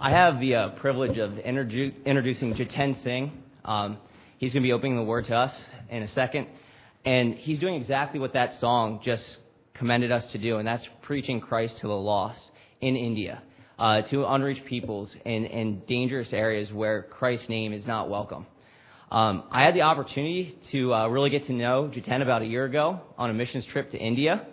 I have the uh, privilege of introdu- introducing Jiten Singh. Um, he's going to be opening the word to us in a second. And he's doing exactly what that song just commended us to do, and that's preaching Christ to the lost in India, uh, to unreached peoples in, in dangerous areas where Christ's name is not welcome. Um, I had the opportunity to uh, really get to know Jiten about a year ago on a missions trip to India,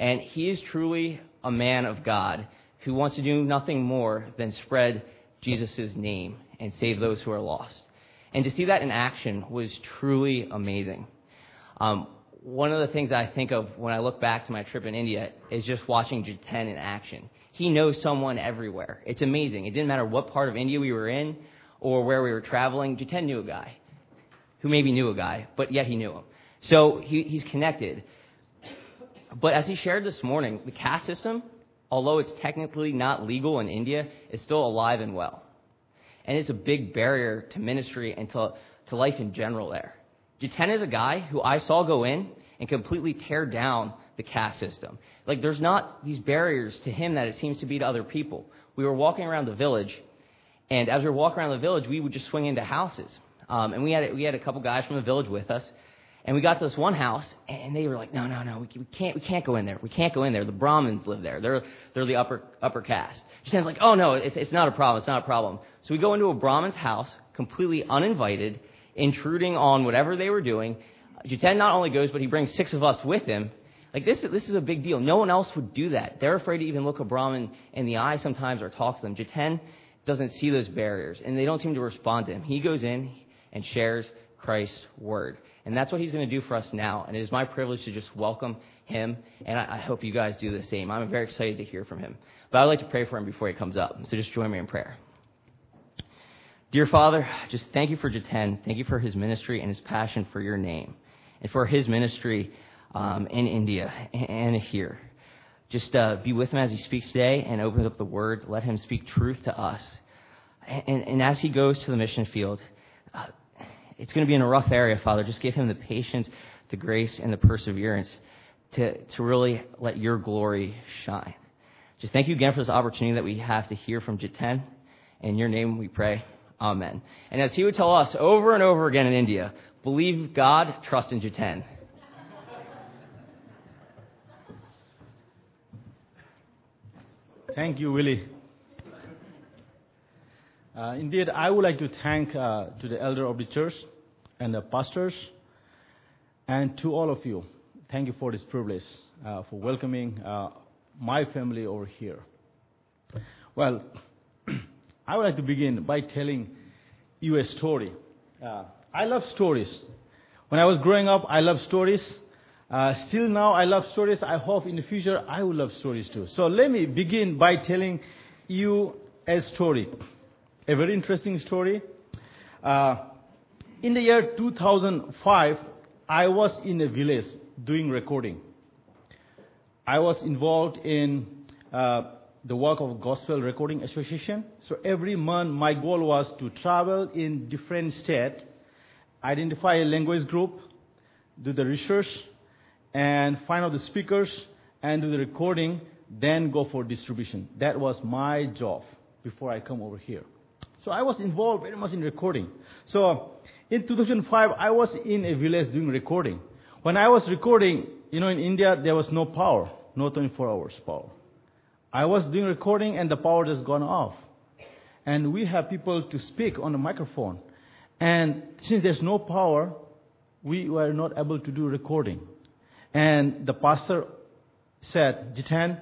and he is truly a man of God who wants to do nothing more than spread Jesus' name and save those who are lost. And to see that in action was truly amazing. Um, one of the things I think of when I look back to my trip in India is just watching Jiten in action. He knows someone everywhere. It's amazing. It didn't matter what part of India we were in or where we were traveling. Jiten knew a guy who maybe knew a guy, but yet he knew him. So he, he's connected. But as he shared this morning, the caste system although it's technically not legal in India, is still alive and well. And it's a big barrier to ministry and to, to life in general there. Jiten is a guy who I saw go in and completely tear down the caste system. Like, there's not these barriers to him that it seems to be to other people. We were walking around the village, and as we were walking around the village, we would just swing into houses. Um, and we had, we had a couple guys from the village with us. And we got to this one house, and they were like, "No, no, no, we, can't, we can't go in there. We can't go in there. The Brahmins live there. They're, they're the upper, upper caste." Jiten's like, "Oh no, it's, it's not a problem. It's not a problem." So we go into a Brahmin's house, completely uninvited, intruding on whatever they were doing. Jiten not only goes, but he brings six of us with him. Like this, this is a big deal. No one else would do that. They're afraid to even look a Brahmin in the eye sometimes or talk to them. Jiten doesn't see those barriers, and they don't seem to respond to him. He goes in and shares Christ's word. And that's what he's going to do for us now. And it is my privilege to just welcome him. And I, I hope you guys do the same. I'm very excited to hear from him. But I'd like to pray for him before he comes up. So just join me in prayer. Dear Father, just thank you for Jiten. Thank you for his ministry and his passion for your name and for his ministry um, in India and here. Just uh, be with him as he speaks today and opens up the word. Let him speak truth to us. And, and as he goes to the mission field, uh, it's going to be in a rough area, Father. Just give him the patience, the grace, and the perseverance to, to really let your glory shine. Just thank you again for this opportunity that we have to hear from Jiten. In your name we pray. Amen. And as he would tell us over and over again in India, believe God, trust in Jiten. Thank you, Willie. Uh, indeed, I would like to thank uh, to the elder of the church and the pastors and to all of you. Thank you for this privilege uh, for welcoming uh, my family over here. Well, I would like to begin by telling you a story. Uh, I love stories. When I was growing up, I loved stories. Uh, still now, I love stories. I hope in the future I will love stories too. So let me begin by telling you a story a very interesting story. Uh, in the year 2005, I was in a village doing recording. I was involved in uh, the work of Gospel Recording Association. So every month, my goal was to travel in different states, identify a language group, do the research, and find out the speakers, and do the recording, then go for distribution. That was my job before I come over here. So I was involved very much in recording. So in 2005, I was in a village doing recording. When I was recording, you know, in India, there was no power, no 24 hours power. I was doing recording and the power just gone off. And we have people to speak on the microphone. And since there's no power, we were not able to do recording. And the pastor said, Jiten,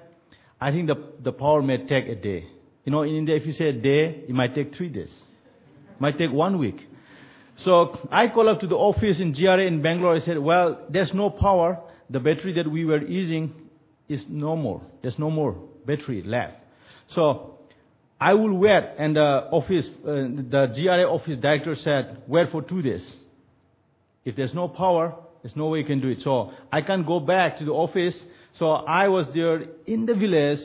I think the, the power may take a day. You know, in India, if you say a day, it might take three days. It might take one week. So I called up to the office in GRA in Bangalore. I said, well, there's no power. The battery that we were using is no more. There's no more battery left. So I will wait. And the office, uh, the GRA office director said, wait for two days. If there's no power, there's no way you can do it. So I can't go back to the office. So I was there in the village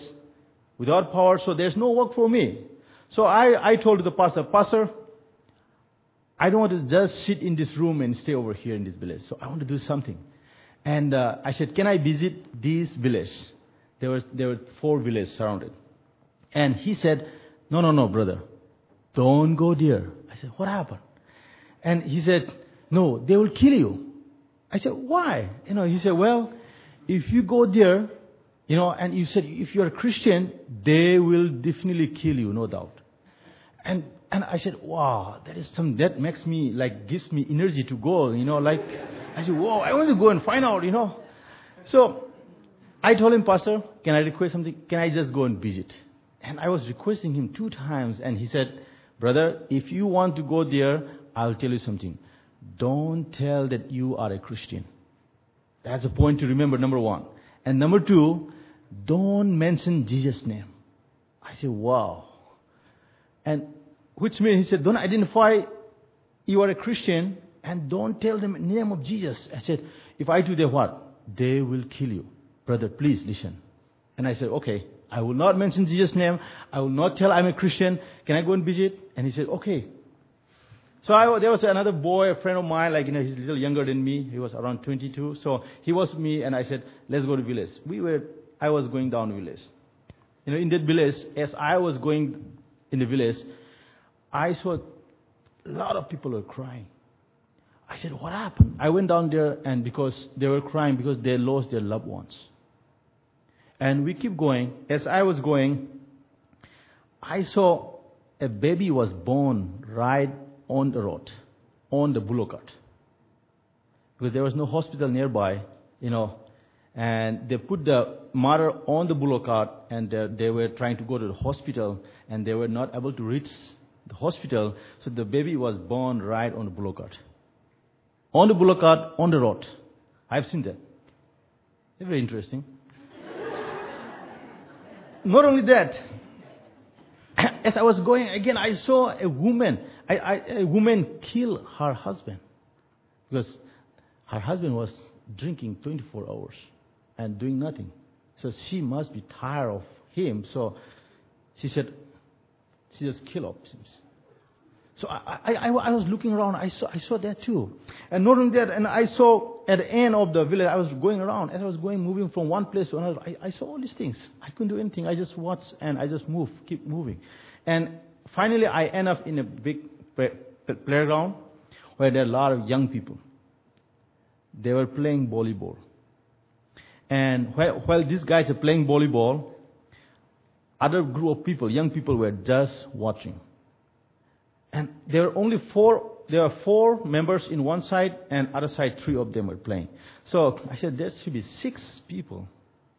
without power, so there's no work for me. So I, I told the pastor, Pastor, I don't want to just sit in this room and stay over here in this village. So I want to do something. And uh, I said, Can I visit this village? There were, there were four villages surrounded. And he said, No, no, no, brother. Don't go there. I said, What happened? And he said, No, they will kill you. I said, Why? You know, he said, Well, if you go there, you know, and you said, if you're a Christian, they will definitely kill you, no doubt. And, and I said, wow, that is some, that makes me, like, gives me energy to go, you know, like, I said, whoa, I want to go and find out, you know. So, I told him, Pastor, can I request something? Can I just go and visit? And I was requesting him two times, and he said, brother, if you want to go there, I'll tell you something. Don't tell that you are a Christian. That's a point to remember, number one. And number two, don't mention Jesus' name. I said, wow. And which means he said, don't identify you are a Christian and don't tell them the name of Jesus. I said, if I do that, what? They will kill you. Brother, please listen. And I said, okay, I will not mention Jesus' name. I will not tell I'm a Christian. Can I go and visit? And he said, okay. So I, there was another boy, a friend of mine, like, you know, he's a little younger than me. He was around 22. So he was me, and I said, let's go to village. We were, I was going down village. You know, in that village, as I was going in the village, I saw a lot of people were crying. I said, what happened? I went down there, and because they were crying because they lost their loved ones. And we keep going. As I was going, I saw a baby was born right on the road, on the boulevard. Because there was no hospital nearby, you know, and they put the mother on the bullock cart and uh, they were trying to go to the hospital and they were not able to reach the hospital, so the baby was born right on the bullock cart. On the bullock cart, on the road. I've seen that. Very interesting. not only that, as I was going again, I saw a woman. I, I, a woman kill her husband because her husband was drinking 24 hours and doing nothing. So she must be tired of him. So she said, she just kill up. So I, I, I, I, was looking around. I saw, I saw that too. And not only that, and I saw at the end of the village, I was going around. As I was going, moving from one place to another, I, I saw all these things. I couldn't do anything. I just watched and I just moved, keep moving. And finally, I end up in a big playground where there are a lot of young people. They were playing volleyball. And while, while these guys are playing volleyball, other group of people, young people, were just watching. And there were only four, there were four members in one side, and other side, three of them were playing. So I said, there should be six people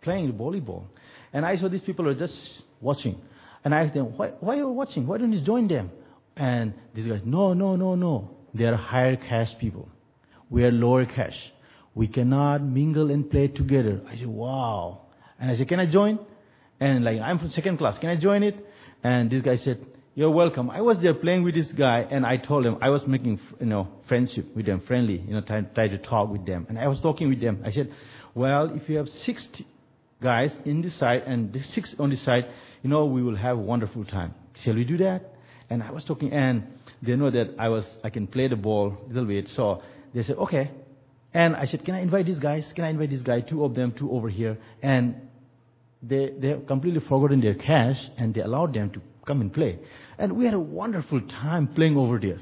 playing volleyball. And I saw these people were just watching. And I asked them, why, why are you watching? Why don't you join them? And these guys, no, no, no, no. They are higher caste people. We are lower caste. We cannot mingle and play together. I said, wow. And I said, can I join? And like, I'm from second class. Can I join it? And this guy said, you're welcome. I was there playing with this guy, and I told him I was making, you know, friendship with them, friendly, you know, trying try to talk with them. And I was talking with them. I said, well, if you have six guys in this side and the six on this side, you know, we will have a wonderful time. Shall we do that? And I was talking, and they know that I was, I can play the ball a little bit. So they said, okay. And I said, can I invite these guys? Can I invite this guy? Two of them, two over here. And they, they have completely forgotten their caste, and they allowed them to come and play. And we had a wonderful time playing over there.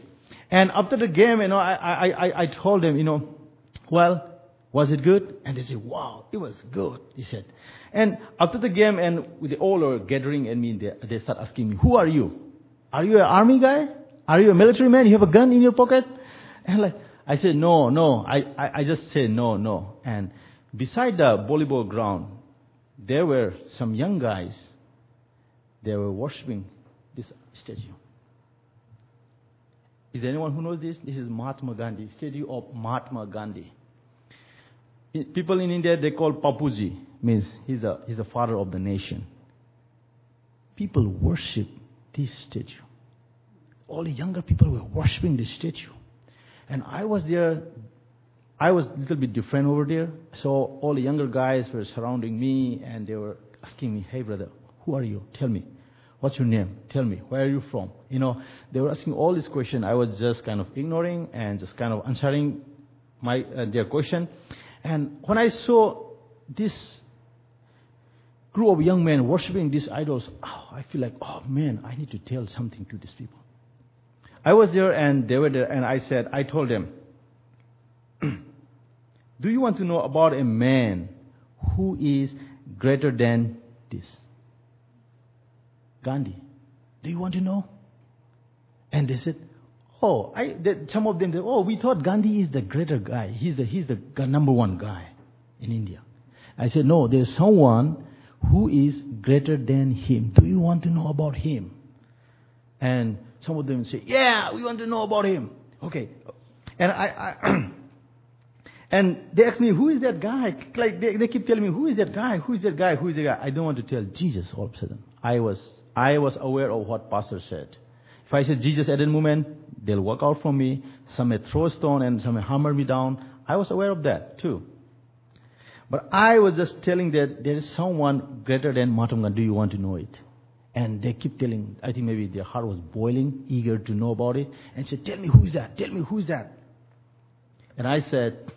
And after the game, you know, I, I, I, I told them, you know, well, was it good? And they said, wow, it was good, he said. And after the game, and with the all are gathering and me, they, they start asking me, who are you? Are you an army guy? Are you a military man? You have a gun in your pocket? And like, I said, no, no. I, I, I just said, no, no. And beside the volleyball ground, there were some young guys. They were worshiping this statue. Is there anyone who knows this? This is Mahatma Gandhi, statue of Mahatma Gandhi. People in India, they call Bapuji, means he's the, he's the father of the nation. People worship this statue. All the younger people were worshiping this statue. And I was there, I was a little bit different over there. So all the younger guys were surrounding me and they were asking me, hey brother, who are you? Tell me. What's your name? Tell me. Where are you from? You know, they were asking all these questions. I was just kind of ignoring and just kind of answering my, uh, their question. And when I saw this group of young men worshiping these idols. Oh, I feel like, oh man, I need to tell something to these people. I was there and they were there, and I said, I told them, Do you want to know about a man who is greater than this? Gandhi. Do you want to know? And they said, Oh, I, they, some of them said, Oh, we thought Gandhi is the greater guy. He's the, he's the number one guy in India. I said, No, there's someone who is greater than him. Do you want to know about him? And some of them say, Yeah, we want to know about him. Okay. And I, I and they ask me, Who is that guy? Like they, they keep telling me, Who is that guy? Who is that guy? Who is that guy? I don't want to tell Jesus all of a sudden. I was I was aware of what Pastor said. If I said Jesus at any moment, they'll walk out from me. Some may throw a stone and some may hammer me down. I was aware of that too. But I was just telling that there is someone greater than Mahatma Do you want to know it? And they keep telling, I think maybe their heart was boiling, eager to know about it. And said, tell me who's that? Tell me who's that? And I said,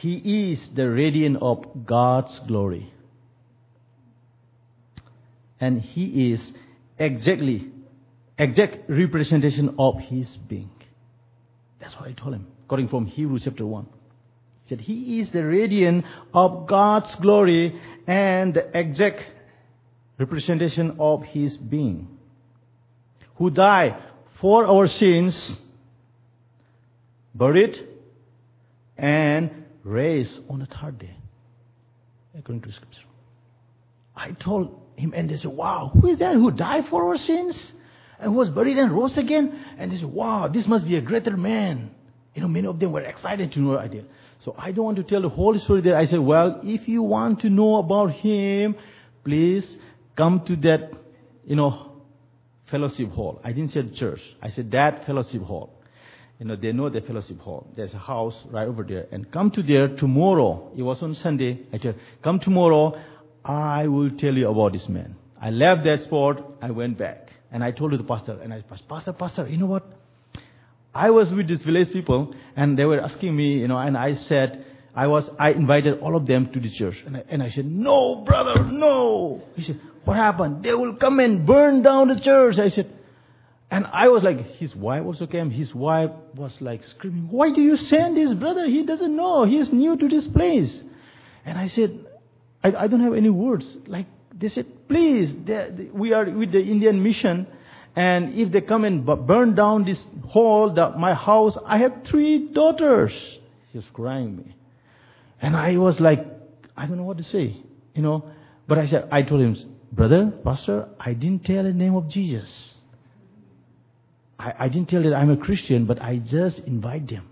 he is the radiant of God's glory. And he is exactly, exact representation of his being. That's what I told him, according from Hebrews chapter 1. He said, He is the radiant of God's glory and the exact representation of His being, who died for our sins, buried, and raised on the third day, according to Scripture. I told him, and they said, Wow, who is that who died for our sins? And was buried and rose again? And they said, Wow, this must be a greater man. You know, many of them were excited to know the idea. So I don't want to tell the whole story there. I said, well, if you want to know about him, please come to that, you know, fellowship hall. I didn't say church. I said that fellowship hall. You know, they know the fellowship hall. There's a house right over there. And come to there tomorrow. It was on Sunday. I said, come tomorrow. I will tell you about this man. I left that spot. I went back. And I told the pastor, and I, said, Pastor, Pastor, you know what? I was with these village people, and they were asking me, you know, and I said, I was, I invited all of them to the church. And I, and I said, no, brother, no. He said, what happened? They will come and burn down the church. I said, and I was like, his wife also came. His wife was like screaming, why do you send his brother? He doesn't know. He's new to this place. And I said, I, I don't have any words. Like, they said, please, they, they, we are with the Indian mission. And if they come and burn down this hall, the, my house, I have three daughters. He was crying me. And I was like, I don't know what to say, you know. But I said, I told him, brother, pastor, I didn't tell the name of Jesus. I, I didn't tell that I'm a Christian, but I just invite them.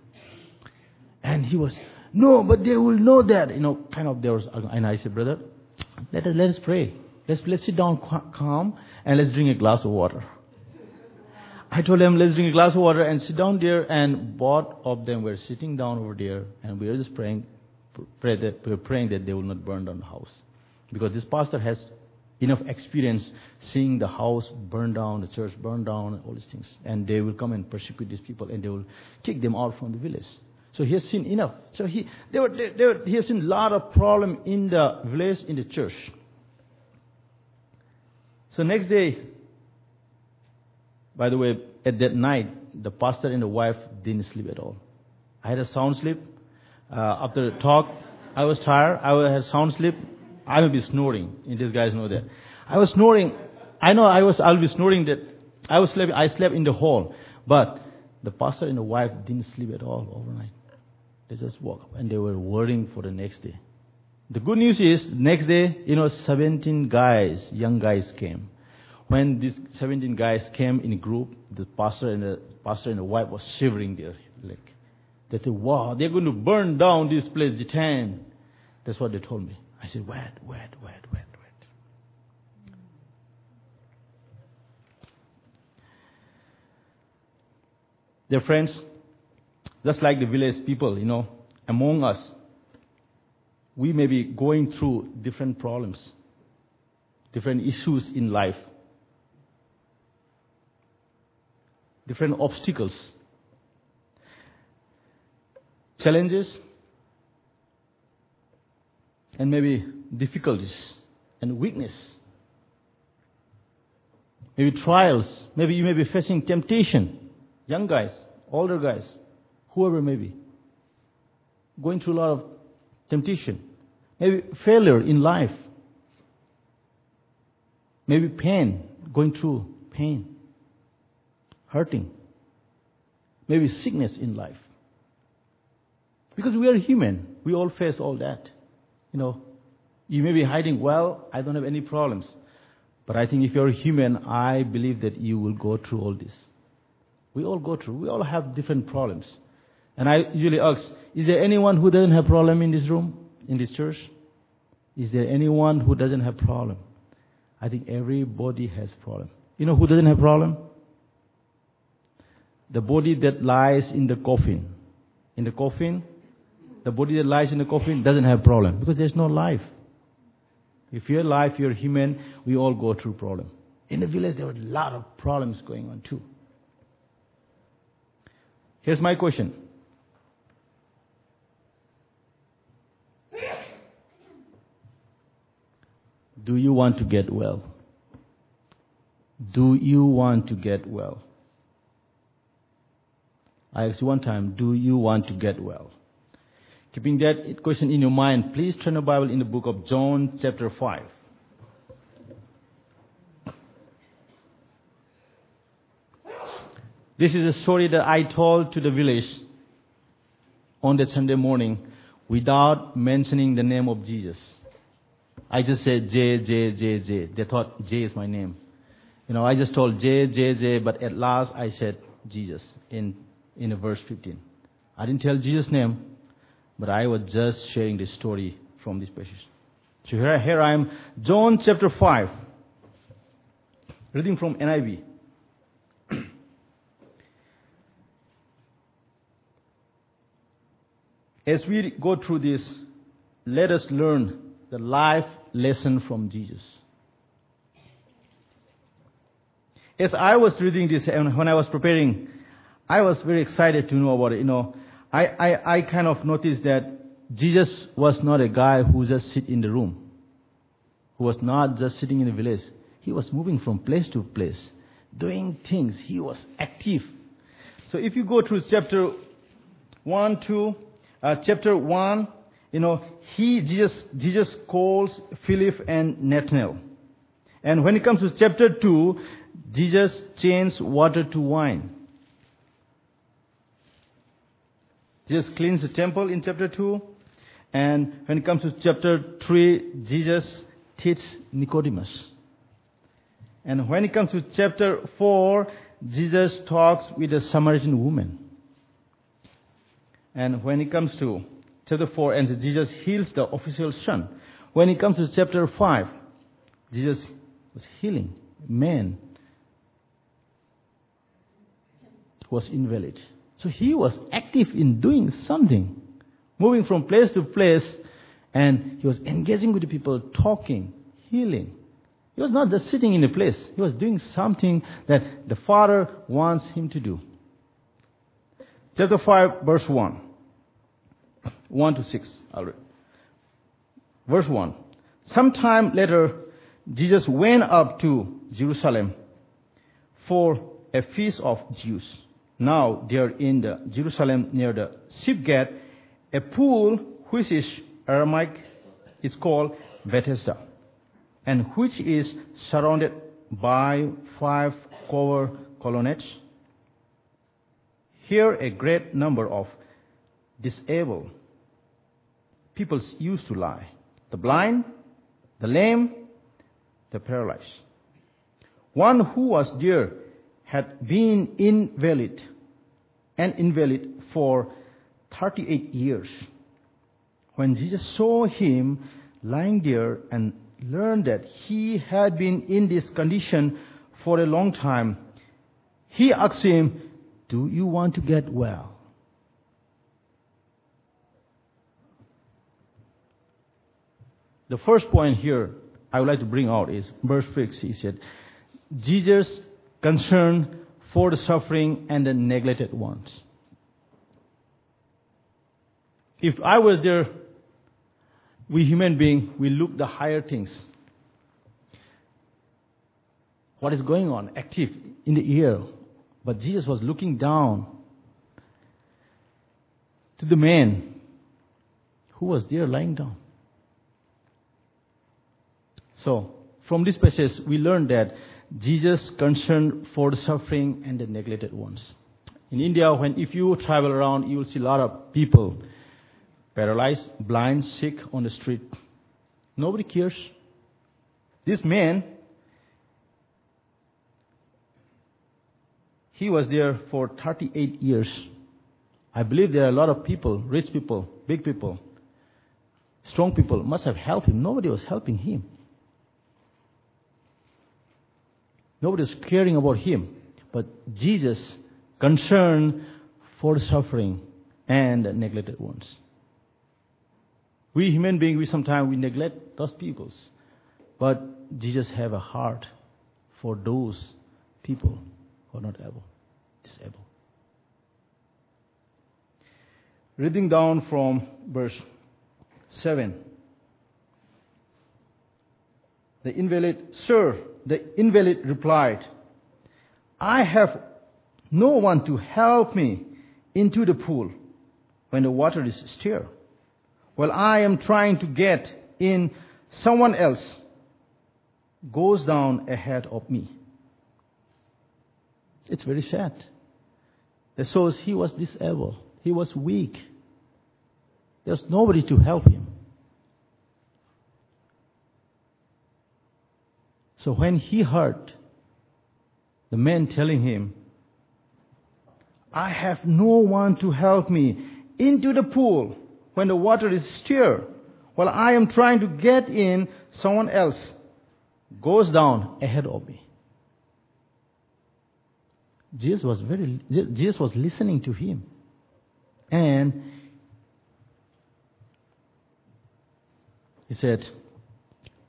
And he was, no, but they will know that, you know, kind of there was, and I said, brother, let us, let us pray. Let's, let's sit down calm and let's drink a glass of water. I told them, let's drink a glass of water and sit down there. And both of them were sitting down over there, and we were just praying, pray that, we were praying that they will not burn down the house. Because this pastor has enough experience seeing the house burn down, the church burn down, all these things. And they will come and persecute these people, and they will kick them out from the village. So he has seen enough. So he, they were, they, they were, he has seen a lot of problem in the village, in the church. So next day, by the way, at that night, the pastor and the wife didn't sleep at all. I had a sound sleep. Uh, after the talk, I was tired. I had sound sleep. I will be snoring. These guys know that. I was snoring. I know I was. I'll be snoring. That I was sleeping. I slept in the hall, but the pastor and the wife didn't sleep at all overnight. They just woke up and they were worrying for the next day. The good news is, next day, you know, 17 guys, young guys came when these 17 guys came in a group, the pastor and the pastor and the wife was shivering their leg. They said, wow, they're going to burn down this place, Jiten. That's what they told me. I said, wait, wait, wait, wait, wait. Dear friends, just like the village people, you know, among us, we may be going through different problems, different issues in life. different obstacles, challenges, and maybe difficulties and weakness. Maybe trials. Maybe you may be facing temptation. Young guys, older guys, whoever may be. Going through a lot of temptation. Maybe failure in life. Maybe pain, going through pain, hurting. Maybe sickness in life. Because we are human. We all face all that. You know, you may be hiding, well, I don't have any problems. But I think if you're human, I believe that you will go through all this. We all go through. We all have different problems. And I usually ask, is there anyone who doesn't have problem in this room, in this church? Is there anyone who doesn't have problem? I think everybody has problem. You know who doesn't have problem? The body that lies in the coffin. In the coffin, the body that lies in the coffin doesn't have problem because there's no life. If you're alive, you're human, we all go through problem. In the village, there were a lot of problems going on too. Here's my question. Do you want to get well? Do you want to get well? I asked one time, do you want to get well? Keeping that question in your mind, please turn the Bible in the book of John, chapter 5. This is a story that I told to the village on that Sunday morning without mentioning the name of Jesus. I just said J, J, J, J. They thought J is my name. You know, I just told J, J, J, but at last I said Jesus in, in verse 15. I didn't tell Jesus' name, but I was just sharing the story from this passage. So here, here I am, John chapter 5, reading from NIV. As we go through this, let us learn the life lesson from Jesus. As I was reading this and when I was preparing, I was very excited to know about it. You know, I, I, I kind of noticed that Jesus was not a guy who just sit in the room, who was not just sitting in the village. He was moving from place to place, doing things. He was active. So if you go through chapter 1, 2, uh, chapter 1, you know, he, Jesus, Jesus calls Philip and Nathanael. And when it comes to chapter 2, Jesus changed water to wine. Jesus cleans the temple in chapter 2. And when it comes to chapter 3, Jesus teaches Nicodemus. And when it comes to chapter 4, Jesus talks with a Samaritan woman. And when it comes to chapter 4, and Jesus heals the official's son. When it comes to chapter 5, Jesus was healing man who was invalid. So he was active in doing something, moving from place to place, and he was engaging with the people, talking, healing. He was not just sitting in a place. He was doing something that the Father wants him to do. Chapter 5, verse 1. 1 to 6. I'll read. Verse 1. Sometime later, Jesus went up to Jerusalem for a feast of Jews. Now there in the Jerusalem near the sheep gate, a pool which is Aramaic is called Bethesda, and which is surrounded by five covered colonnades. Here a great number of disabled people used to lie. The blind, the lame, the paralyzed. One who was there had been invalid and invalid for 38 years. When Jesus saw him lying there and learned that he had been in this condition for a long time, he asked him, Do you want to get well? The first point here I would like to bring out is verse 6. He said, Jesus' concern for the suffering and the neglected ones. If I was there, we human beings, we look the higher things. what is going on, active in the air. But Jesus was looking down to the man who was there lying down. So, from this passage, we learn that Jesus concerned for the suffering and the neglected ones. In India, when if you travel around, you will see a lot of people paralyzed, blind, sick on the street. Nobody cares. This man, he was there for 38 years. I believe there are a lot of people, rich people, big people, strong people, must have helped him. Nobody was helping him. Nobody was caring about him. But Jesus concerned for suffering and neglected ones. We human beings, we sometimes we neglect those peoples. But Jesus have a heart for those people who are not able, disabled. Reading down from verse 7. The invalid, Sir, the invalid replied, I have no one to help me into the pool when the water is stirred. While I am trying to get in, someone else goes down ahead of me. It's very sad. That shows he was disabled. He was weak. There's nobody to help him. So when he heard the man telling him, I have no one to help me into the pool when the water is stirred, while I am trying to get in, someone else goes down ahead of me. Jesus was very, Jesus was listening to him. And he said,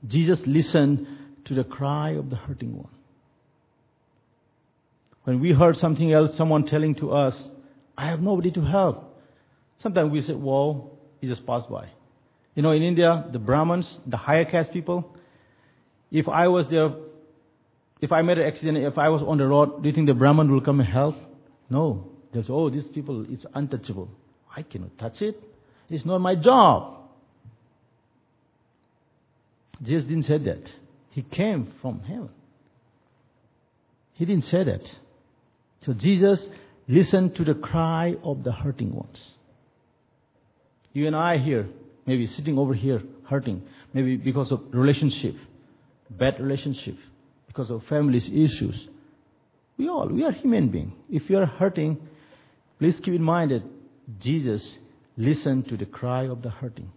Jesus listened to the cry of the hurting one. When we heard something else, someone telling to us, I have nobody to help. Sometimes we say, well, he just passed by. You know, in India, the Brahmins, the higher caste people, if I was there, if I made an accident, if I was on the road, do you think the Brahmin will come and help? No. They say, oh, these people, it's untouchable. I cannot touch it. It's not my job. Jesus didn't say that. He came from heaven. He didn't say that. So Jesus listened to the cry of the hurting ones. You and I here, maybe sitting over here hurting, maybe because of relationship, bad relationship, because of family's issues. We all, we are human beings. If you are hurting, please keep in mind that Jesus listened to the cry of the hurting.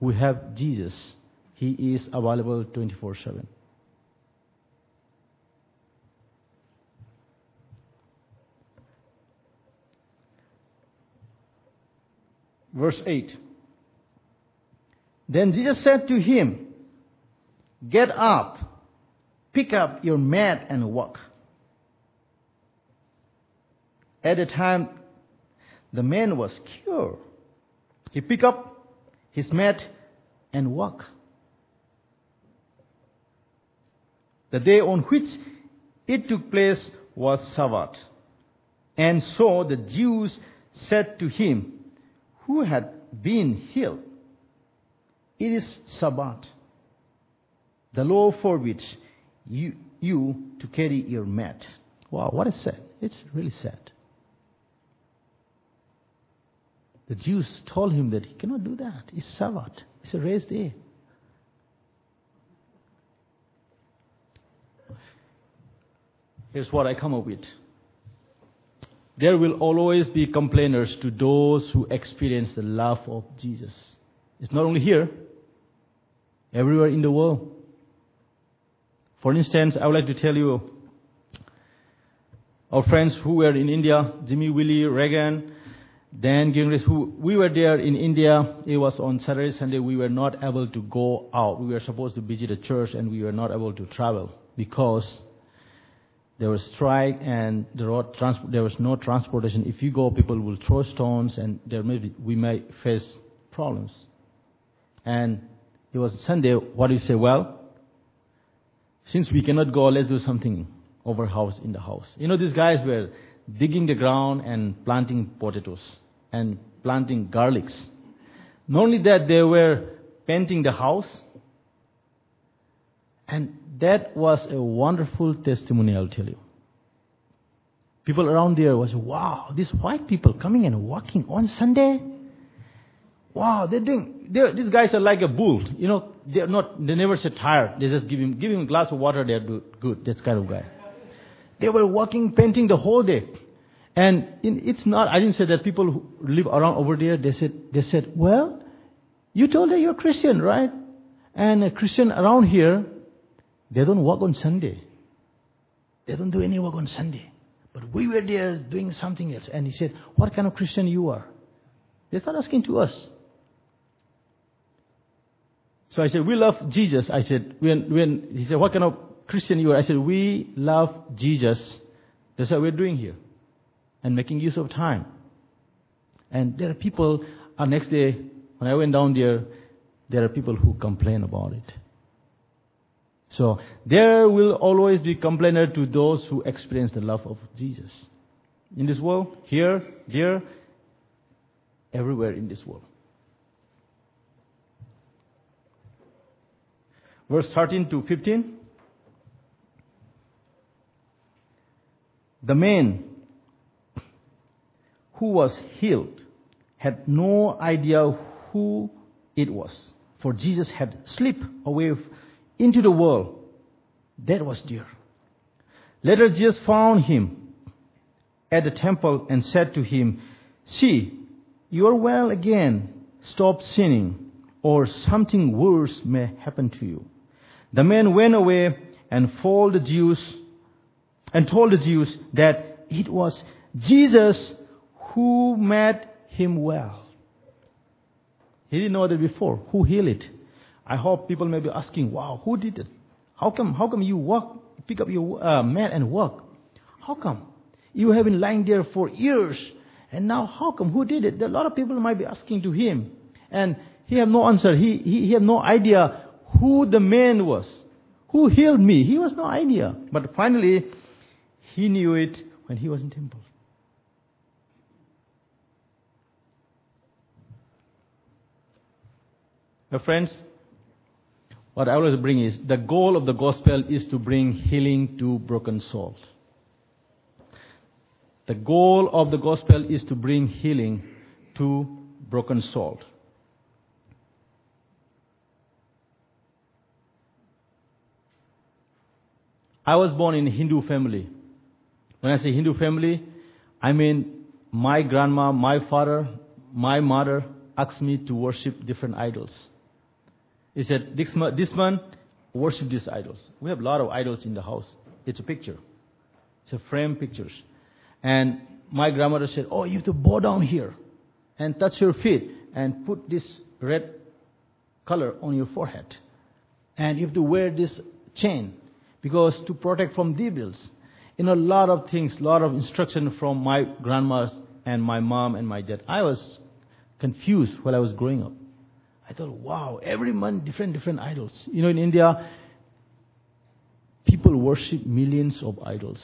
We have Jesus he is available 24 7. Verse 8. Then Jesus said to him, Get up, pick up your mat and walk. At the time, the man was cured. He picked up his mat and walked. The day on which it took place was Sabbath. And so the Jews said to him, who had been healed, It is Sabbath, the law forbids you, you to carry your mat. Wow, what is sad? It's really sad. The Jews told him that he cannot do that. It's Sabbath. It's a rest day. Here's what I come up with. There will always be complainers to those who experience the love of Jesus. It's not only here, everywhere in the world. For instance, I would like to tell you our friends who were in India, Jimmy Willie, Reagan, Dan Gingras, who we were there in India. It was on Saturday, Sunday. We were not able to go out. We were supposed to visit a church and we were not able to travel because there was strike and there was no transportation. If you go, people will throw stones and may be, we may face problems. And it was Sunday. What do you say? Well, since we cannot go, let's do something over house in the house. You know, these guys were digging the ground and planting potatoes and planting garlics. Not only that, they were painting the house. And that was a wonderful testimony, I'll tell you. People around there was, wow, these white people coming and walking on Sunday. Wow, they're doing, they're, these guys are like a bull. You know, they're not, they never say tired. They just give him, give him a glass of water, they're good. That's kind of guy. They were walking, painting the whole day. And in, it's not, I didn't say that people who live around over there, they said, they said, well, you told her you're Christian, right? And a Christian around here, they don't work on Sunday. They don't do any work on Sunday. But we were there doing something else. And he said, what kind of Christian you are? They start asking to us. So I said, we love Jesus. I said, when, when, he said, what kind of Christian you are? I said, we love Jesus. That's what we're doing here. And making use of time. And there are people, uh, next day, when I went down there, there are people who complain about it. So there will always be complainer to those who experience the love of Jesus. In this world, here, there, everywhere in this world. verse 13 to 15. The man who was healed had no idea who it was, for Jesus had slipped away into the world. That was dear. Later, Jesus found him at the temple and said to him, See, you are well again. Stop sinning, or something worse may happen to you. The man went away and told the Jews and told the Jews that it was Jesus who made him well. He didn't know that before. Who healed it? I hope people may be asking, wow, who did it? How come, how come you walk, pick up your uh, mat and walk? How come? You have been lying there for years. And now how come? Who did it? A lot of people might be asking to him. And he have no answer. He, he, he have no idea who the man was, who healed me. He was no idea. But finally, he knew it when he was in temple. Now, friends, what I always bring is the goal of the gospel is to bring healing to broken souls. The goal of the gospel is to bring healing to broken souls. I was born in a Hindu family. When I say Hindu family, I mean my grandma, my father, my mother asked me to worship different idols. He said, this, this man, worship these idols. We have a lot of idols in the house. It's a picture. It's a frame pictures. And my grandmother said, oh, you have to bow down here and touch your feet and put this red color on your forehead. And you have to wear this chain because to protect from devils. You know, a lot of things, a lot of instruction from my grandma and my mom and my dad. I was confused while I was growing up. I thought, wow, every month different, different idols. You know, in India, people worship millions of idols.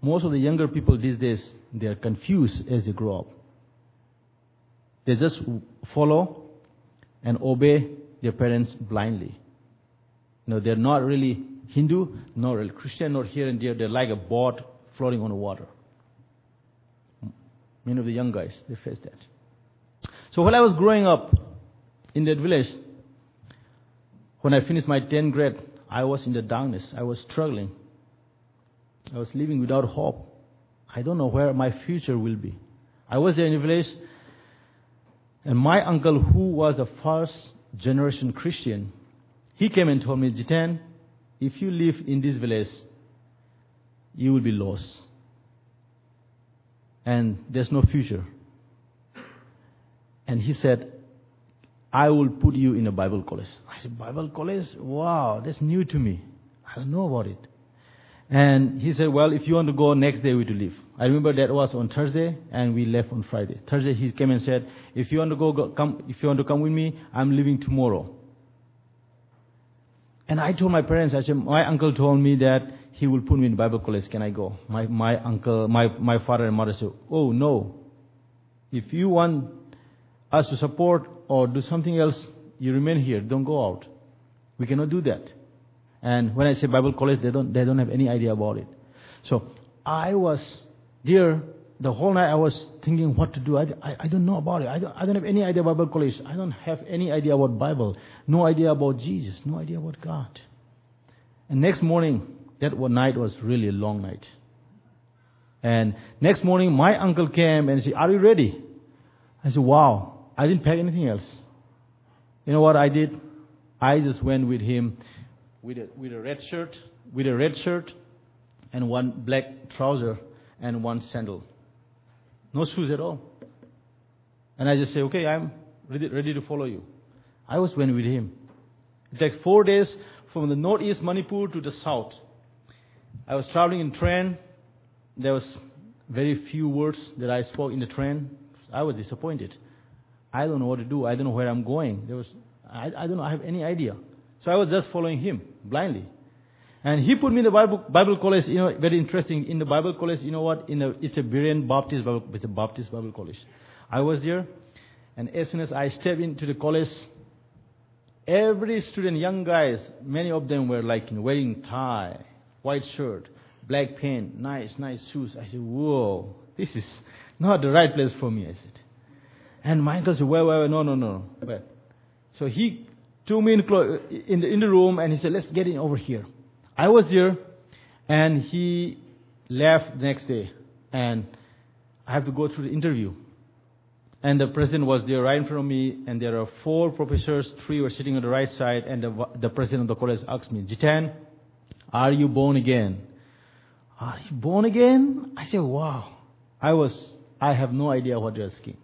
Most of the younger people these days, they are confused as they grow up. They just follow and obey their parents blindly. No, they're not really Hindu, nor really Christian, nor here and there. They're like a boat floating on the water. Many of the young guys, they face that. So while I was growing up in that village, when I finished my 10th grade, I was in the darkness. I was struggling. I was living without hope. I don't know where my future will be. I was there in the village, and my uncle, who was a first generation Christian, he came and told me, Jiten, if you live in this village, you will be lost. And there's no future. And he said, I will put you in a Bible college. I said, Bible college? Wow, that's new to me. I don't know about it. And he said, well, if you want to go next day, we to leave. I remember that was on Thursday, and we left on Friday. Thursday, he came and said, if you want to go, go come, if you want to come with me, I'm leaving tomorrow. And I told my parents, I said, my uncle told me that he will put me in Bible college. Can I go? My, my uncle, my, my father and mother said, oh no. If you want us to support or do something else, you remain here. Don't go out. We cannot do that. And when I say Bible college, they don't, they don't have any idea about it. So I was there the whole night. I was thinking what to do. I, I, I don't know about it. I don't, I don't have any idea about Bible college. I don't have any idea about Bible. No idea about Jesus. No idea about God. And next morning, that night was really a long night. And next morning, my uncle came and said, "Are you ready?" I said, "Wow." I didn't pack anything else. You know what I did? I just went with him with a, with a red shirt, with a red shirt, and one black trouser and one sandal. No shoes at all. And I just say, okay, I'm ready, ready to follow you. I was went with him. It took four days from the northeast Manipur to the south. I was traveling in train. There was very few words that I spoke in the train. I was disappointed. I don't know what to do. I don't know where I'm going. There was, I, I don't know. I have any idea. So I was just following him blindly. And he put me in the Bible, Bible college, you know, very interesting. In the Bible college, you know what? In a, it's a Berean Baptist Bible, it's a Baptist Bible college. I was there, and as soon as I stepped into the college, every student, young guys, many of them were like you know, wearing tie, white shirt, black pen, nice, nice shoes. I said, whoa, this is not the right place for me, I said. And uncle said, well, well, no, no, no. But, so he took me in, in, the, in the room and he said, let's get in over here. I was there and he left the next day and I have to go through the interview. And the president was there right in front of me, and there are four professors, three were sitting on the right side, and the, the president of the college asked me, Jiten, are you born again? Are you born again? I said, wow. I was, I have no idea what you're asking.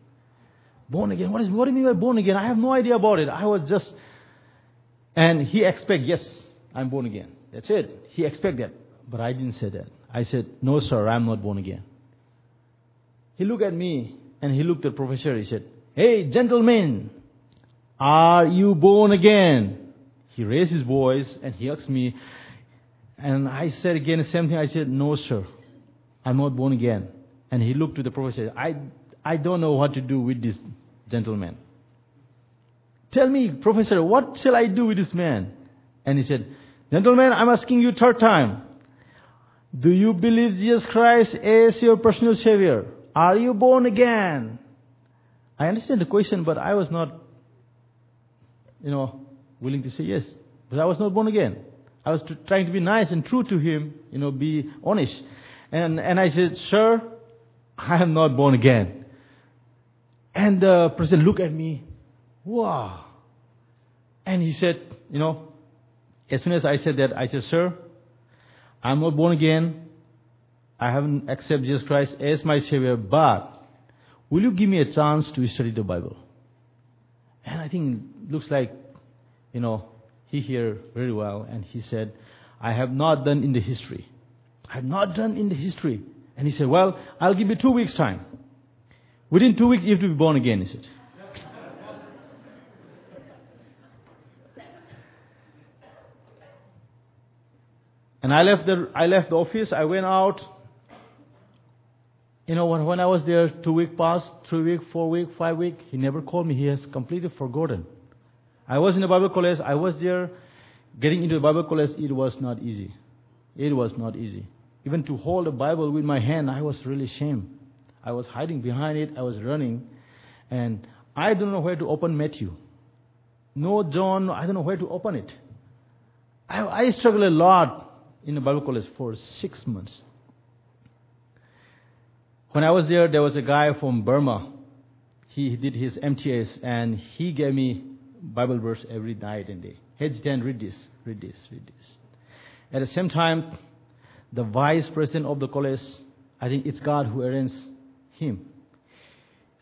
Born again? What is, what do you mean by born again? I have no idea about it. I was just, and he expect, yes, I'm born again. That's it. He expect that. But I didn't say that. I said, no sir, I'm not born again. He looked at me and he looked at professor. He said, Hey, gentlemen, are you born again? He raised his voice and he asked me, and I said again the same thing. I said, No, sir, I'm not born again. And he looked to the professor. I, I don't know what to do with this gentleman. Tell me, professor, what shall I do with this man? And he said, Gentlemen, I'm asking you third time. Do you believe Jesus Christ as your personal Savior? Are you born again? I understand the question, but I was not, you know, willing to say yes. Because I was not born again. I was trying to be nice and true to him, you know, be honest. And, and I said, Sir, I am not born again. And the president looked at me, wow. And he said, you know, as soon as I said that, I said, Sir, I'm not born again. I haven't accepted Jesus Christ as my Savior, but will you give me a chance to study the Bible? And I think it looks like, you know, he heard very well, and he said, I have not done in the history. I have not done in the history. And he said, Well, I'll give you two weeks' time. Within two weeks, you have to be born again, he said. and I left the I left the office. I went out you know, when, when I was there, two week passed, three week, four week, five week, he never called me. He has completely forgotten. I was in the Bible college. I was there. Getting into the Bible college, it was not easy. It was not easy. Even to hold a Bible with my hand, I was really ashamed. I was hiding behind it. I was running. And I don't know where to open Matthew. No John. I don't know where to open it. I, I struggled a lot in the Bible college for six months. When I was there, there was a guy from Burma. He did his MTS, and he gave me Bible verse every night and day. Hey, Jiten, read this, read this, read this. At the same time, the vice president of the college, I think it's God who arranged him.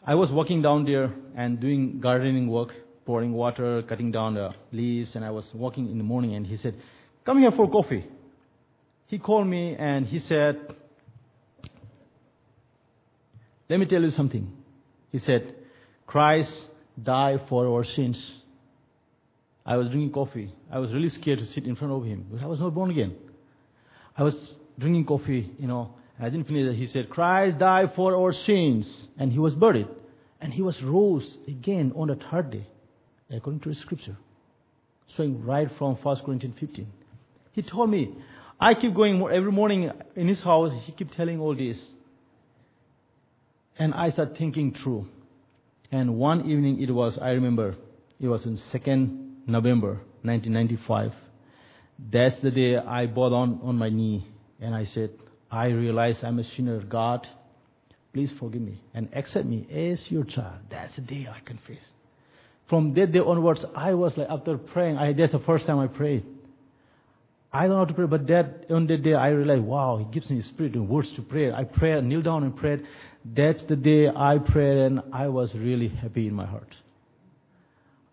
I was walking down there and doing gardening work, pouring water, cutting down the leaves, and I was walking in the morning, and he said, Come here for coffee. He called me and he said, let me tell you something. He said, Christ died for our sins. I was drinking coffee. I was really scared to sit in front of him because I was not born again. I was drinking coffee, you know. I didn't finish it. He said, Christ died for our sins. And he was buried. And he was rose again on the third day, according to the scripture. Showing right from 1 Corinthians 15. He told me, I keep going every morning in his house. He keep telling all this. And I start thinking through. And one evening it was, I remember, it was in 2nd November 1995. That's the day I bowed on, on my knee and I said, I realize I'm a sinner. God, please forgive me and accept me as your child. That's the day I confess. From that day onwards, I was like, after praying, I, that's the first time I prayed. I don't know how to pray, but that, on that day I realized, wow, He gives me spirit and words to pray. I prayed, kneel down and prayed. That's the day I prayed and I was really happy in my heart.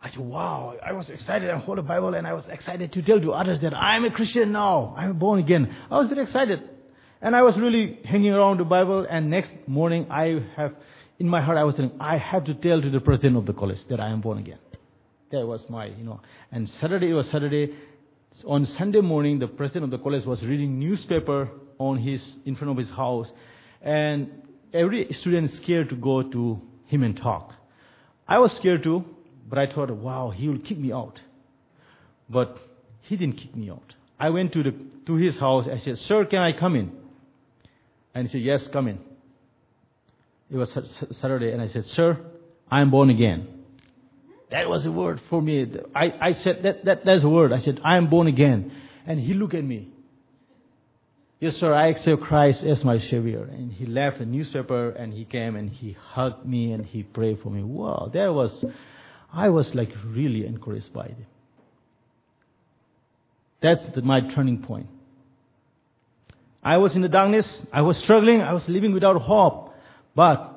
I said, wow, I was excited. I hold the Bible and I was excited to tell to others that I'm a Christian now. I'm born again. I was very excited. And I was really hanging around the Bible and next morning I have, in my heart I was saying, I have to tell to the president of the college that I am born again. That was my, you know, and Saturday, it was Saturday. On Sunday morning, the president of the college was reading newspaper on his, in front of his house. And every student is scared to go to him and talk. I was scared too, but I thought, wow, he will kick me out. But he didn't kick me out. I went to the to his house. I said, "Sir, can I come in?" And he said, "Yes, come in." It was Saturday, and I said, "Sir, I am born again." That was a word for me. I, I said that, that that's a word. I said, "I am born again," and he looked at me. Yes, sir, I accept Christ as my Savior. And he left the newspaper and he came and he hugged me and he prayed for me. Wow, that was, I was like really encouraged by it. That's the, my turning point. I was in the darkness. I was struggling. I was living without hope. But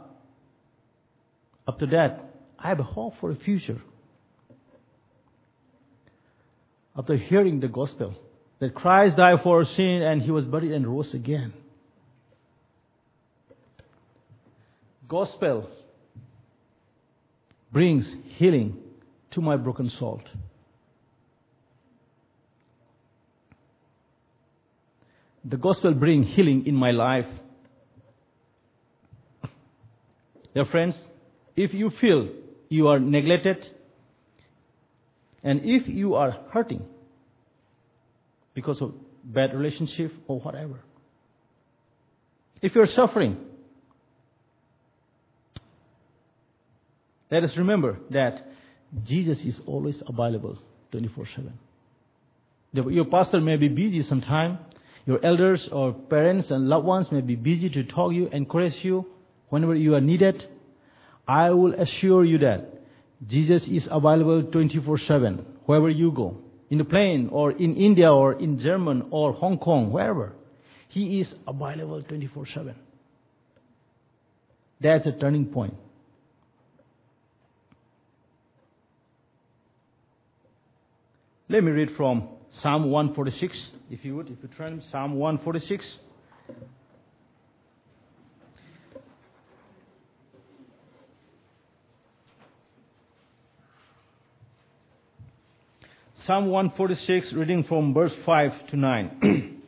after that, I have a hope for a future. After hearing the gospel, that Christ died for our sin and he was buried and rose again. Gospel brings healing to my broken soul. The gospel bring healing in my life. Dear friends, if you feel you are neglected and if you are hurting, because of bad relationship or whatever. If you're suffering, let us remember that Jesus is always available 24-7. Your pastor may be busy sometime. Your elders or parents and loved ones may be busy to talk you, encourage you whenever you are needed. I will assure you that Jesus is available 24-7 wherever you go in the plane or in India or in Germany or Hong Kong, wherever. He is available 24 7. That's a turning point. Let me read from Psalm 146, if you would, if you turn Psalm 146. Psalm 146, reading from verse 5 to 9.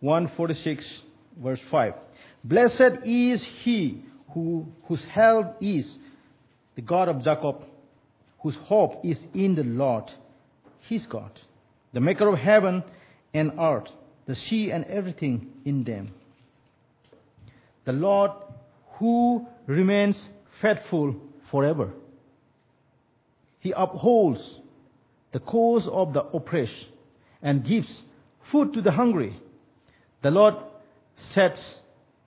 One forty six, verse five. Blessed is he who whose help is the God of Jacob, whose hope is in the Lord, his God, the Maker of heaven and earth, the sea and everything in them. The Lord who remains faithful forever. He upholds the cause of the oppressed and gives food to the hungry. The Lord sets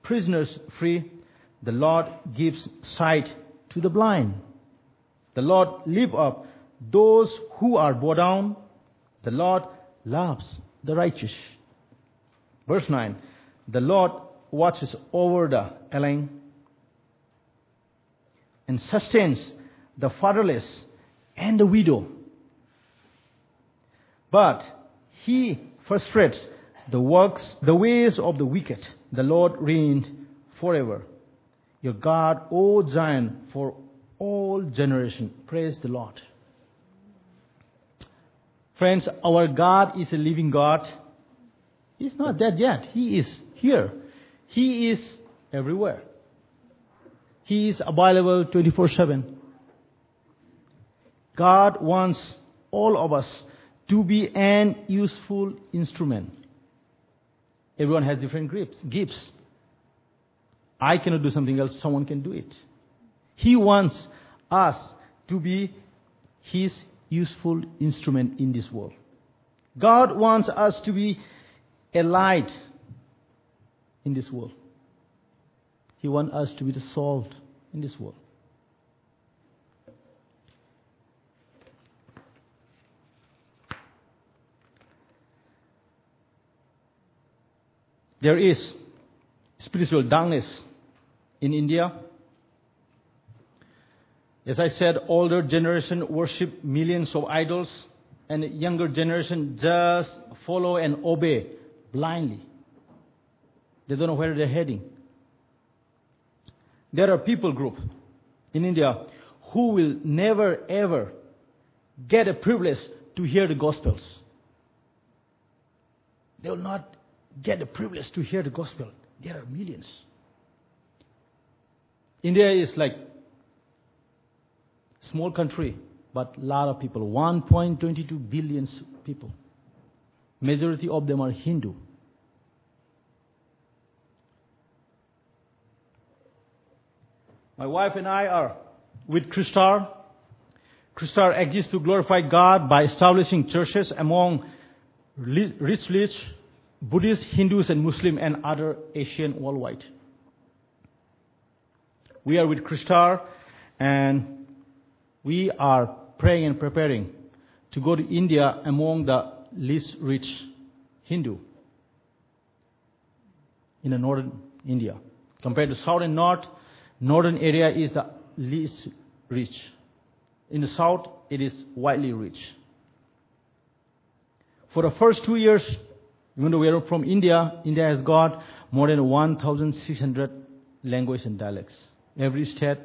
prisoners free. The Lord gives sight to the blind. The Lord lift up those who are bowed down. The Lord loves the righteous. Verse 9. The Lord watches over the ailing and sustains the fatherless and the widow. But he frustrates the works, the ways of the wicked. The Lord reigned forever. Your God, O Zion, for all generation. Praise the Lord. Friends, our God is a living God. He's not dead yet. He is here. He is everywhere. He is available 24 7. God wants all of us to be an useful instrument. Everyone has different gifts. I cannot do something else, someone can do it. He wants us to be His useful instrument in this world. God wants us to be a light in this world. He wants us to be the salt in this world. There is spiritual darkness in India. As I said, older generation worship millions of idols, and younger generation just follow and obey blindly. They don't know where they're heading. There are people group in India who will never ever get a privilege to hear the gospels. They will not get the privilege to hear the gospel. There are millions. India is like small country, but a lot of people. 1.22 billion people. Majority of them are Hindu. My wife and I are with Christar. Christar exists to glorify God by establishing churches among rich, rich Buddhists, Hindus, and Muslim and other Asian worldwide. We are with Christar and we are praying and preparing to go to India among the least rich Hindu in the northern India. Compared to south and north, northern area is the least rich. In the south, it is widely rich. For the first two years, even though we are from India, India has got more than 1,600 languages and dialects. Every state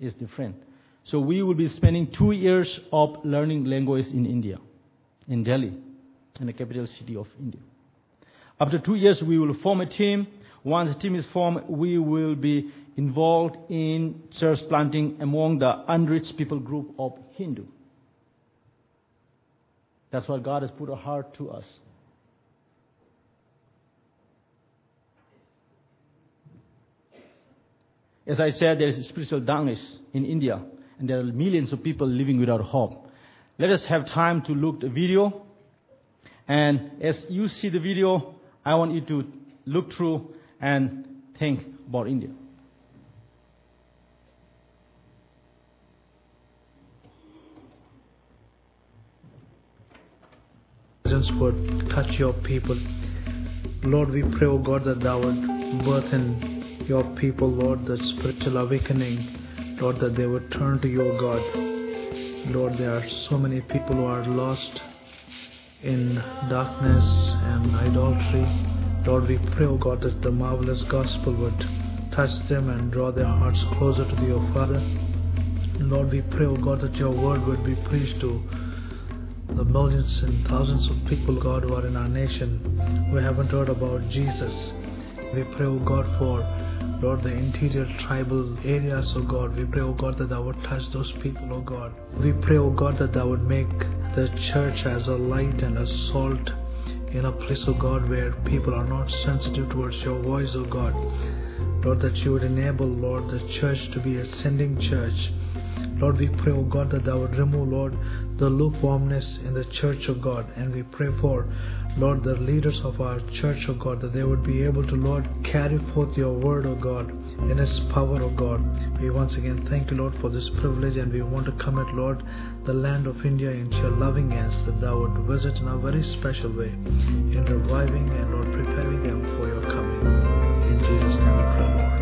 is different. So we will be spending two years of learning language in India, in Delhi, in the capital city of India. After two years, we will form a team. Once the team is formed, we will be involved in church planting among the unreached people group of Hindu. That's what God has put a heart to us. As I said, there is spiritual darkness in India, and there are millions of people living without hope. Let us have time to look the video. And as you see the video, I want you to look through and think about India. would touch your people. Lord, we pray, O God, that thou would birth in your people, Lord, the spiritual awakening, Lord, that they would turn to your God. Lord, there are so many people who are lost in darkness and idolatry. Lord, we pray, O God, that the marvelous gospel would touch them and draw their hearts closer to your Father. Lord, we pray, O God, that your word would be preached to the millions and thousands of people, God, who are in our nation who haven't heard about Jesus. We pray, O God, for Lord, the interior tribal areas, oh God. We pray, oh God, that thou would touch those people, oh God. We pray, oh God, that thou would make the church as a light and a salt in a place, oh God, where people are not sensitive towards your voice, oh God. Lord, that you would enable, Lord, the church to be a sending church. Lord, we pray, O God, that thou would remove, Lord, the lukewarmness in the church of God. And we pray for, Lord, the leaders of our church, O God, that they would be able to, Lord, carry forth your word, O God, in its power, O God. We once again thank you, Lord, for this privilege, and we want to commit, Lord, the land of India into your loving hands, that thou would visit in a very special way, in reviving and, Lord, preparing them for your coming. In Jesus' name we pray, Lord.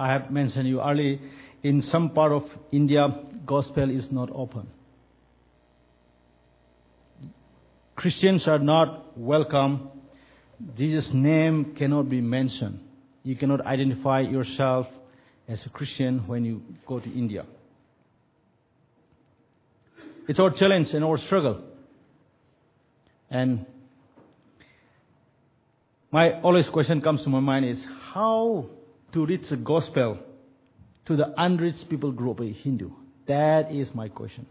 I have mentioned you early, in some part of India, gospel is not open. Christians are not welcome. Jesus' name cannot be mentioned. You cannot identify yourself as a Christian when you go to India. It's our challenge and our struggle. And my always question comes to my mind is how to reach the gospel to the unreached people group of Hindu. That is my question.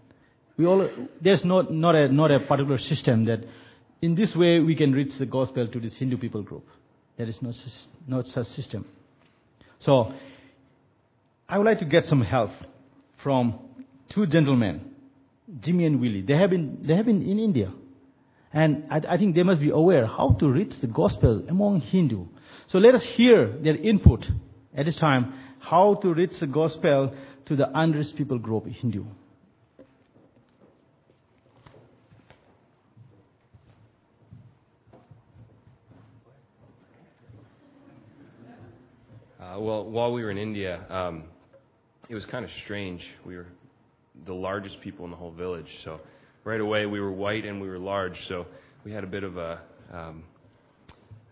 We all, there's not, not, a, not a particular system that in this way we can reach the gospel to this Hindu people group. There is no, not such system. So, I would like to get some help from two gentlemen, Jimmy and Willie. They have been, they have been in India. And I, I think they must be aware how to reach the gospel among Hindu. So let us hear their input at this time, how to reach the gospel to the unreached people group, Hindu. Uh, well, while we were in India, um, it was kind of strange. We were the largest people in the whole village, so right away we were white and we were large, so we had a bit of a um,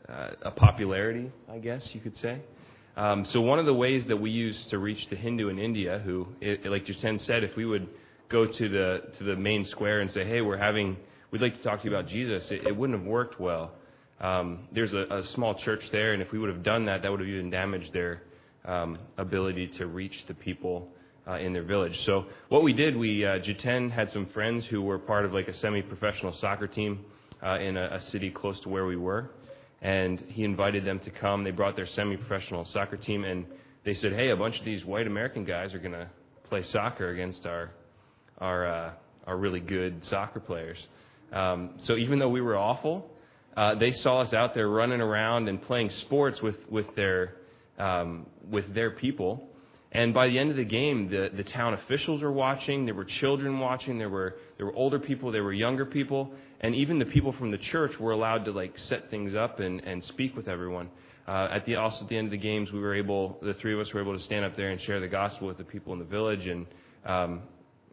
uh, a popularity, I guess you could say. Um, so one of the ways that we use to reach the Hindu in India, who, it, like Jiten said, if we would go to the to the main square and say, "Hey, we're having, we'd like to talk to you about Jesus," it, it wouldn't have worked well. Um, there's a, a small church there, and if we would have done that, that would have even damaged their um, ability to reach the people uh, in their village. So what we did, we uh, had some friends who were part of like a semi-professional soccer team uh, in a, a city close to where we were, and he invited them to come. They brought their semi-professional soccer team, and they said, "Hey, a bunch of these white American guys are going to play soccer against our our uh, our really good soccer players." Um, so even though we were awful, uh, they saw us out there running around and playing sports with with their um, with their people. And by the end of the game, the, the town officials were watching. There were children watching. There were there were older people. There were younger people, and even the people from the church were allowed to like set things up and, and speak with everyone. Uh, at the also at the end of the games, we were able the three of us were able to stand up there and share the gospel with the people in the village, and um,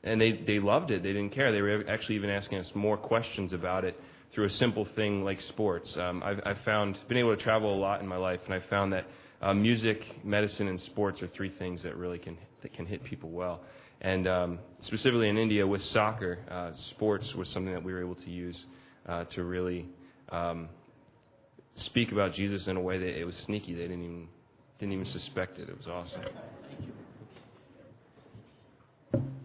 and they they loved it. They didn't care. They were actually even asking us more questions about it through a simple thing like sports. Um, I've, I've found been able to travel a lot in my life, and I've found that uh, music, medicine, and sports are three things that really can that can hit people well. And um, specifically in India with soccer, uh, sports was something that we were able to use uh, to really um, speak about Jesus in a way that it was sneaky. They didn't even didn't even suspect it. It was awesome.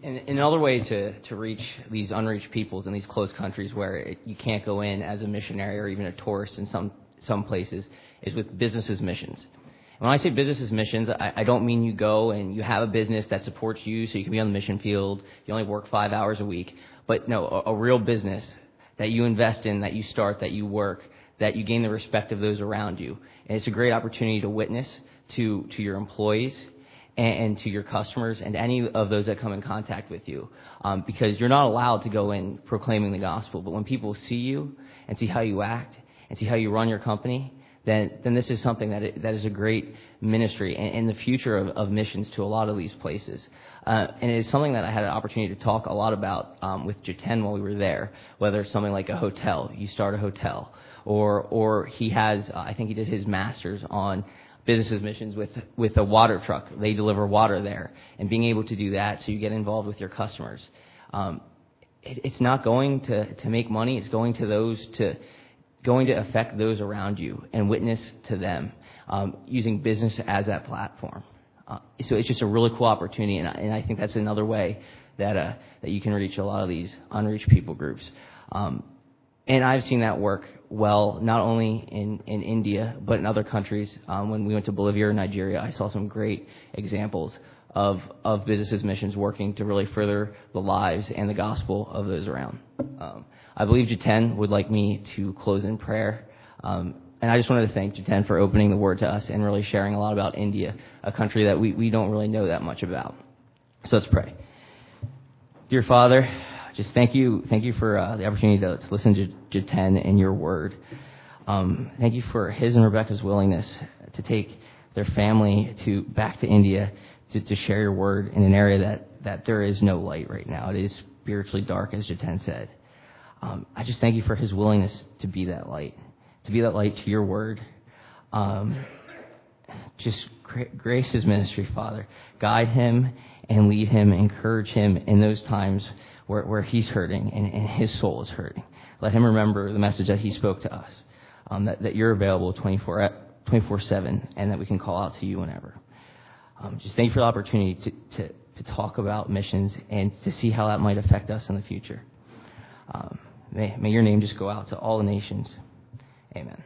And another way to, to reach these unreached peoples in these closed countries where it, you can't go in as a missionary or even a tourist in some, some places is with businesses missions. When I say businesses missions, I, I don't mean you go and you have a business that supports you so you can be on the mission field. You only work five hours a week. But no, a, a real business that you invest in, that you start, that you work, that you gain the respect of those around you. And it's a great opportunity to witness to, to your employees and, and to your customers and any of those that come in contact with you. Um, because you're not allowed to go in proclaiming the gospel. But when people see you and see how you act and see how you run your company, then, then this is something that, it, that is a great ministry and, and the future of, of, missions to a lot of these places. Uh, and it is something that I had an opportunity to talk a lot about um, with Jiten while we were there, whether it's something like a hotel, you start a hotel, or, or he has, uh, I think he did his master's on businesses missions with, with a water truck. They deliver water there. And being able to do that so you get involved with your customers. Um, it, it's not going to, to make money. It's going to those to, going to affect those around you and witness to them um, using business as that platform. Uh, so it's just a really cool opportunity, and I, and I think that's another way that uh, that you can reach a lot of these unreached people groups. Um, and I've seen that work well, not only in, in India, but in other countries. Um, when we went to Bolivia or Nigeria, I saw some great examples of, of businesses' missions working to really further the lives and the gospel of those around. Um, I believe Jiten would like me to close in prayer. Um, and I just wanted to thank Jiten for opening the word to us and really sharing a lot about India, a country that we, we don't really know that much about. So let's pray. Dear Father, just thank you, thank you for uh, the opportunity to, to listen to Jiten and your word. Um, thank you for his and Rebecca's willingness to take their family to back to India to, to share your word in an area that, that there is no light right now. It is spiritually dark, as Jiten said. Um, I just thank you for his willingness to be that light, to be that light to your word. Um, just grace his ministry, Father. Guide him and lead him, encourage him in those times where, where he's hurting and, and his soul is hurting. Let him remember the message that he spoke to us, um, that, that you're available 24, 24-7 and that we can call out to you whenever. Um, just thank you for the opportunity to, to, to, talk about missions and to see how that might affect us in the future. Um, may, may your name just go out to all the nations. Amen.